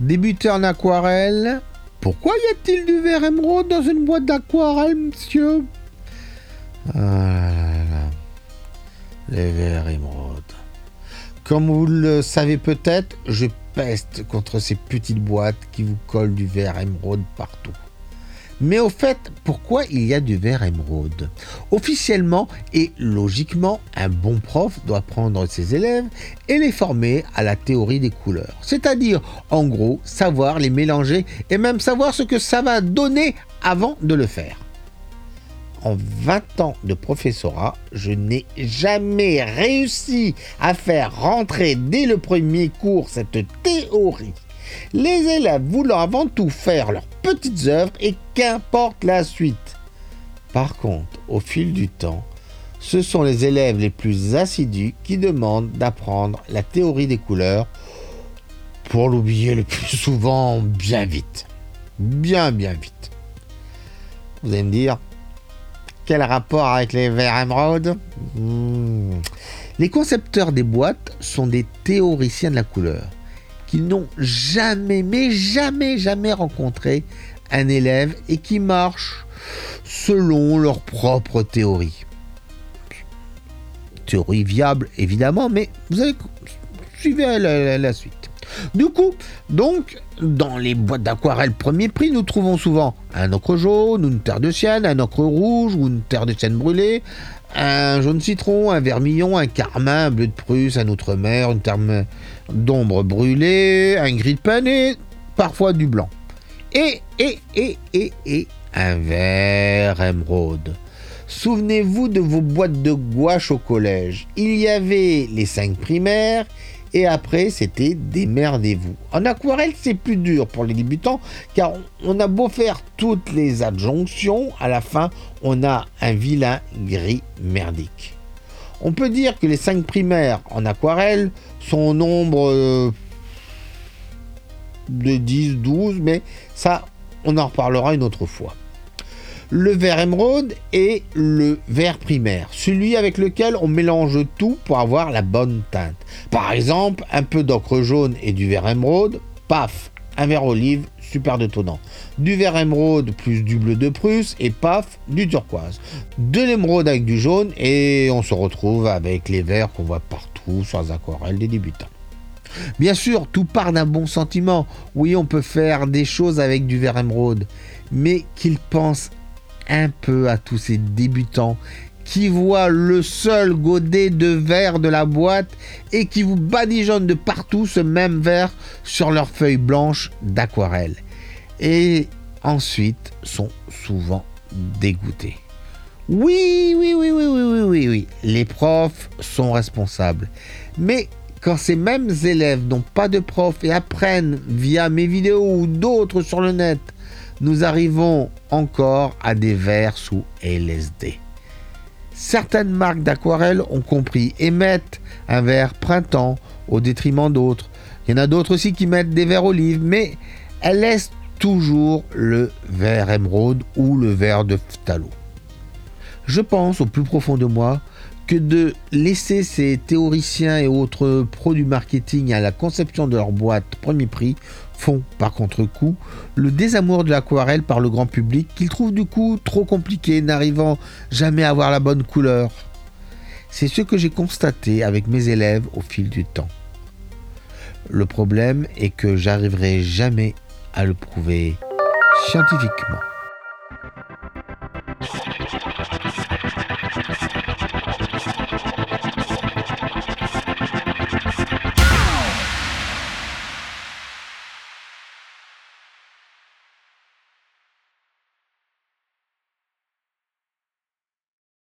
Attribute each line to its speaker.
Speaker 1: Débuter en aquarelle Pourquoi y a-t-il du verre émeraude dans une boîte d'aquarelle, monsieur? Ah. Les verres émeraudes. Comme vous le savez peut-être, je peste contre ces petites boîtes qui vous collent du verre émeraude partout. Mais au fait, pourquoi il y a du verre émeraude? Officiellement et logiquement, un bon prof doit prendre ses élèves et les former à la théorie des couleurs. C'est-à-dire, en gros, savoir les mélanger et même savoir ce que ça va donner avant de le faire. En 20 ans de professorat, je n'ai jamais réussi à faire rentrer dès le premier cours cette théorie. Les élèves voulant avant tout faire leurs petites œuvres et qu'importe la suite. Par contre, au fil du temps, ce sont les élèves les plus assidus qui demandent d'apprendre la théorie des couleurs pour l'oublier le plus souvent bien vite. Bien, bien vite. Vous allez me dire, quel rapport avec les verres émeraudes? Hmm. Les concepteurs des boîtes sont des théoriciens de la couleur qui n'ont jamais, mais jamais, jamais rencontré un élève et qui marchent selon leur propre théorie. Théorie viable, évidemment, mais vous allez suivre la, la- la suite. Du coup, donc, dans les boîtes d'aquarelle premier prix, nous trouvons souvent un ocre jaune, une terre de sienne, un ocre rouge ou une terre de sienne brûlée, un jaune citron, un vermillon, un carmin, un bleu de Prusse, un outre-mer, une terre d'ombre brûlée, un gris de et parfois du blanc. Et, et, et, et, et, un vert émeraude. Souvenez-vous de vos boîtes de gouache au collège. Il y avait les cinq primaires et après c'était démerdez-vous. En aquarelle, c'est plus dur pour les débutants car on a beau faire toutes les adjonctions, à la fin, on a un vilain gris merdique. On peut dire que les cinq primaires en aquarelle sont au nombre euh, de 10, 12, mais ça, on en reparlera une autre fois. Le vert émeraude est le vert primaire, celui avec lequel on mélange tout pour avoir la bonne teinte. Par exemple, un peu d'ocre jaune et du vert émeraude, paf, un vert olive, super détonnant. Du vert émeraude plus du bleu de Prusse et paf, du turquoise. De l'émeraude avec du jaune et on se retrouve avec les verts qu'on voit partout sur les aquarelles des débutants. Bien sûr, tout part d'un bon sentiment. Oui, on peut faire des choses avec du verre émeraude, mais qu'ils pensent un peu à tous ces débutants qui voient le seul godet de verre de la boîte et qui vous badigeonnent de partout ce même verre sur leurs feuilles blanches d'aquarelle. Et ensuite sont souvent dégoûtés. Oui, oui, oui, oui, oui, oui, oui, oui. Les profs sont responsables. Mais quand ces mêmes élèves n'ont pas de prof et apprennent via mes vidéos ou d'autres sur le net, nous arrivons encore à des verres sous LSD. Certaines marques d'aquarelle ont compris et mettent un verre printemps au détriment d'autres. Il y en a d'autres aussi qui mettent des verres olives, mais elles laissent toujours le verre émeraude ou le verre de phthalo. Je pense au plus profond de moi que de laisser ces théoriciens et autres pros du marketing à la conception de leur boîte premier prix font par contre-coup le désamour de l'aquarelle par le grand public qu'ils trouvent du coup trop compliqué, n'arrivant jamais à avoir la bonne couleur. C'est ce que j'ai constaté avec mes élèves au fil du temps. Le problème est que j'arriverai jamais à le prouver scientifiquement.